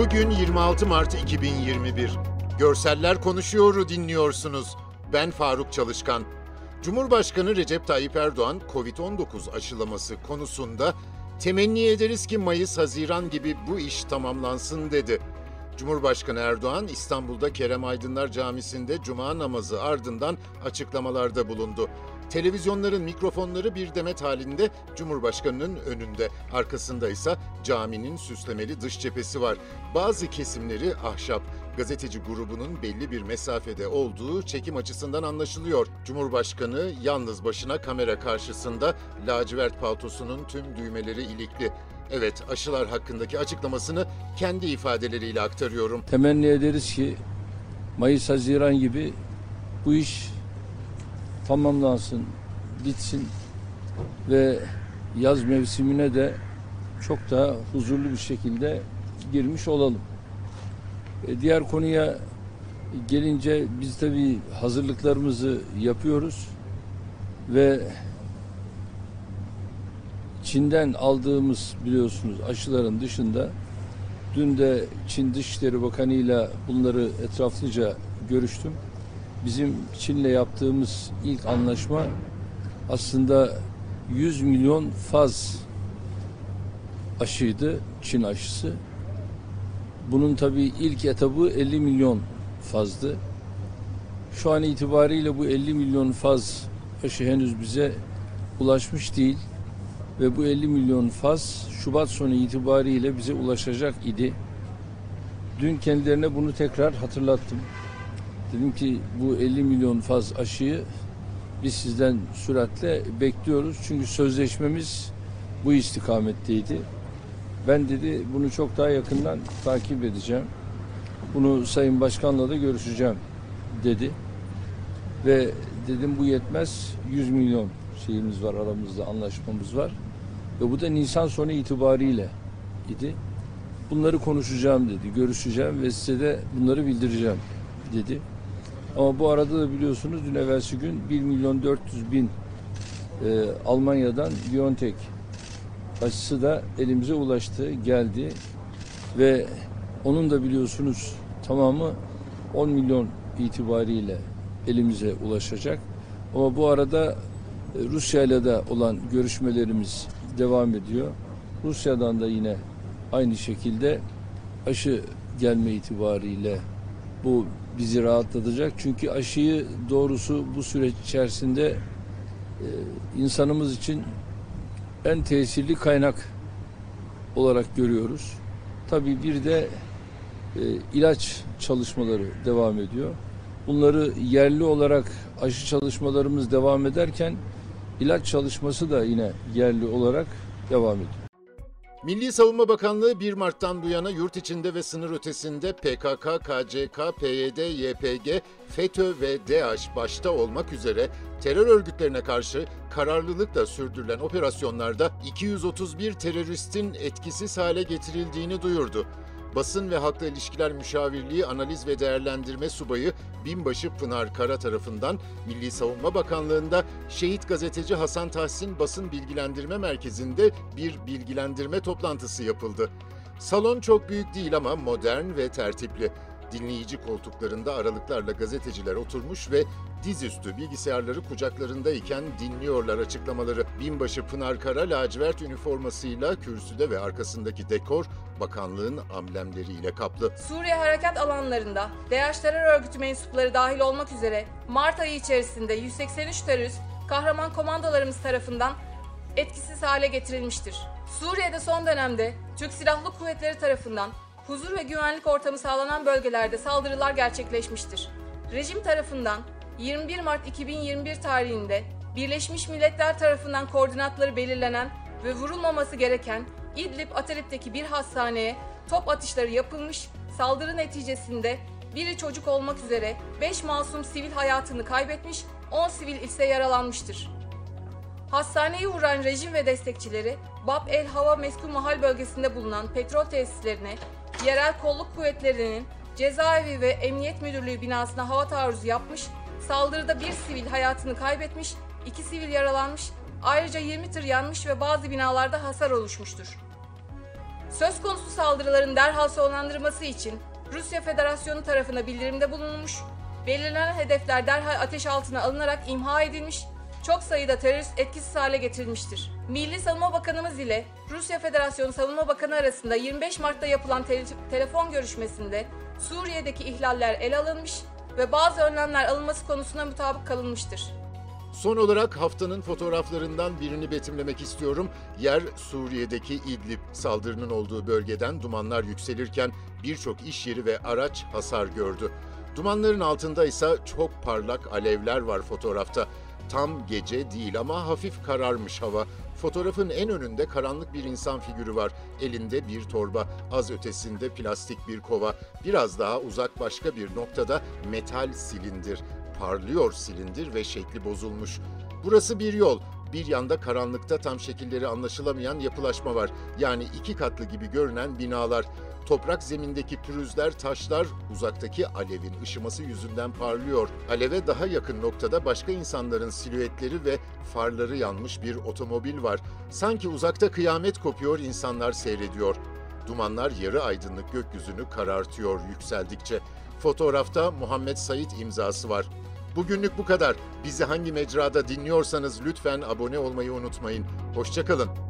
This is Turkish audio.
Bugün 26 Mart 2021. Görseller Konuşuyor'u dinliyorsunuz. Ben Faruk Çalışkan. Cumhurbaşkanı Recep Tayyip Erdoğan COVID-19 aşılaması konusunda temenni ederiz ki Mayıs-Haziran gibi bu iş tamamlansın dedi. Cumhurbaşkanı Erdoğan İstanbul'da Kerem Aydınlar Camisi'nde cuma namazı ardından açıklamalarda bulundu. Televizyonların mikrofonları bir demet halinde Cumhurbaşkanı'nın önünde. Arkasında ise caminin süslemeli dış cephesi var. Bazı kesimleri ahşap. Gazeteci grubunun belli bir mesafede olduğu çekim açısından anlaşılıyor. Cumhurbaşkanı yalnız başına kamera karşısında lacivert paltosunun tüm düğmeleri ilikli. Evet, aşılar hakkındaki açıklamasını kendi ifadeleriyle aktarıyorum. Temenni ederiz ki Mayıs-Haziran gibi bu iş tamamlansın, bitsin ve yaz mevsimine de çok daha huzurlu bir şekilde girmiş olalım. E, diğer konuya gelince biz tabii hazırlıklarımızı yapıyoruz ve Çin'den aldığımız biliyorsunuz aşıların dışında dün de Çin Dışişleri Bakanı ile bunları etraflıca görüştüm. Bizim Çin'le yaptığımız ilk anlaşma aslında 100 milyon faz aşıydı, Çin aşısı. Bunun tabii ilk etabı 50 milyon fazdı. Şu an itibariyle bu 50 milyon faz aşı henüz bize ulaşmış değil ve bu 50 milyon faz Şubat sonu itibariyle bize ulaşacak idi. Dün kendilerine bunu tekrar hatırlattım. Dedim ki bu 50 milyon faz aşıyı biz sizden süratle bekliyoruz. Çünkü sözleşmemiz bu istikametteydi. Ben dedi bunu çok daha yakından takip edeceğim. Bunu Sayın Başkan'la da görüşeceğim dedi. Ve dedim bu yetmez 100 milyon şeyimiz var aramızda anlaşmamız var. Ve bu da Nisan sonu itibariyle idi. Bunları konuşacağım dedi, görüşeceğim ve size de bunları bildireceğim dedi. Ama bu arada da biliyorsunuz dün evvelsi gün 1 milyon 400 bin e, Almanya'dan BioNTech aşısı da elimize ulaştı, geldi ve onun da biliyorsunuz tamamı 10 milyon itibariyle elimize ulaşacak. Ama bu arada e, Rusya ile de olan görüşmelerimiz devam ediyor. Rusya'dan da yine aynı şekilde aşı gelme itibariyle bu bizi rahatlatacak. Çünkü aşıyı doğrusu bu süreç içerisinde e, insanımız için en tesirli kaynak olarak görüyoruz. Tabii bir de e, ilaç çalışmaları devam ediyor. Bunları yerli olarak aşı çalışmalarımız devam ederken ilaç çalışması da yine yerli olarak devam ediyor. Milli Savunma Bakanlığı 1 Mart'tan bu yana yurt içinde ve sınır ötesinde PKK, KCK, PYD, YPG, FETÖ ve DAEŞ başta olmak üzere terör örgütlerine karşı kararlılıkla sürdürülen operasyonlarda 231 teröristin etkisiz hale getirildiğini duyurdu. Basın ve Halkla İlişkiler Müşavirliği Analiz ve Değerlendirme Subayı Binbaşı Pınar Kara tarafından Milli Savunma Bakanlığı'nda Şehit Gazeteci Hasan Tahsin Basın Bilgilendirme Merkezi'nde bir bilgilendirme toplantısı yapıldı. Salon çok büyük değil ama modern ve tertipli. Dinleyici koltuklarında aralıklarla gazeteciler oturmuş ve dizüstü bilgisayarları kucaklarındayken dinliyorlar açıklamaları. Binbaşı Pınar Kara lacivert üniformasıyla kürsüde ve arkasındaki dekor bakanlığın amblemleriyle kaplı. Suriye harekat alanlarında DAEŞ terör örgütü mensupları dahil olmak üzere Mart ayı içerisinde 183 terörist kahraman komandolarımız tarafından etkisiz hale getirilmiştir. Suriye'de son dönemde Türk Silahlı Kuvvetleri tarafından huzur ve güvenlik ortamı sağlanan bölgelerde saldırılar gerçekleşmiştir. Rejim tarafından 21 Mart 2021 tarihinde Birleşmiş Milletler tarafından koordinatları belirlenen ve vurulmaması gereken İdlib Atalip'teki bir hastaneye top atışları yapılmış, saldırı neticesinde biri çocuk olmak üzere 5 masum sivil hayatını kaybetmiş, 10 sivil ise yaralanmıştır. Hastaneyi vuran rejim ve destekçileri Bab el Hava Meskun Mahal bölgesinde bulunan petrol tesislerine, yerel kolluk kuvvetlerinin cezaevi ve emniyet müdürlüğü binasına hava taarruzu yapmış, saldırıda bir sivil hayatını kaybetmiş, iki sivil yaralanmış, ayrıca 20 tır yanmış ve bazı binalarda hasar oluşmuştur. Söz konusu saldırıların derhal sonlandırılması için Rusya Federasyonu tarafına bildirimde bulunmuş, belirlenen hedefler derhal ateş altına alınarak imha edilmiş, çok sayıda terörist etkisiz hale getirilmiştir. Milli Savunma Bakanımız ile Rusya Federasyonu Savunma Bakanı arasında 25 Mart'ta yapılan tele- telefon görüşmesinde Suriye'deki ihlaller ele alınmış ve bazı önlemler alınması konusunda mutabık kalınmıştır. Son olarak haftanın fotoğraflarından birini betimlemek istiyorum. Yer Suriye'deki İdlib saldırının olduğu bölgeden dumanlar yükselirken birçok iş yeri ve araç hasar gördü. Dumanların altında ise çok parlak alevler var fotoğrafta. Tam gece değil ama hafif kararmış hava. Fotoğrafın en önünde karanlık bir insan figürü var. Elinde bir torba, az ötesinde plastik bir kova. Biraz daha uzak başka bir noktada metal silindir parlıyor silindir ve şekli bozulmuş. Burası bir yol. Bir yanda karanlıkta tam şekilleri anlaşılamayan yapılaşma var. Yani iki katlı gibi görünen binalar. Toprak zemindeki pürüzler, taşlar uzaktaki alevin ışıması yüzünden parlıyor. Aleve daha yakın noktada başka insanların silüetleri ve farları yanmış bir otomobil var. Sanki uzakta kıyamet kopuyor, insanlar seyrediyor. Dumanlar yarı aydınlık gökyüzünü karartıyor yükseldikçe. Fotoğrafta Muhammed Said imzası var. Bugünlük bu kadar. Bizi hangi mecrada dinliyorsanız lütfen abone olmayı unutmayın. Hoşçakalın.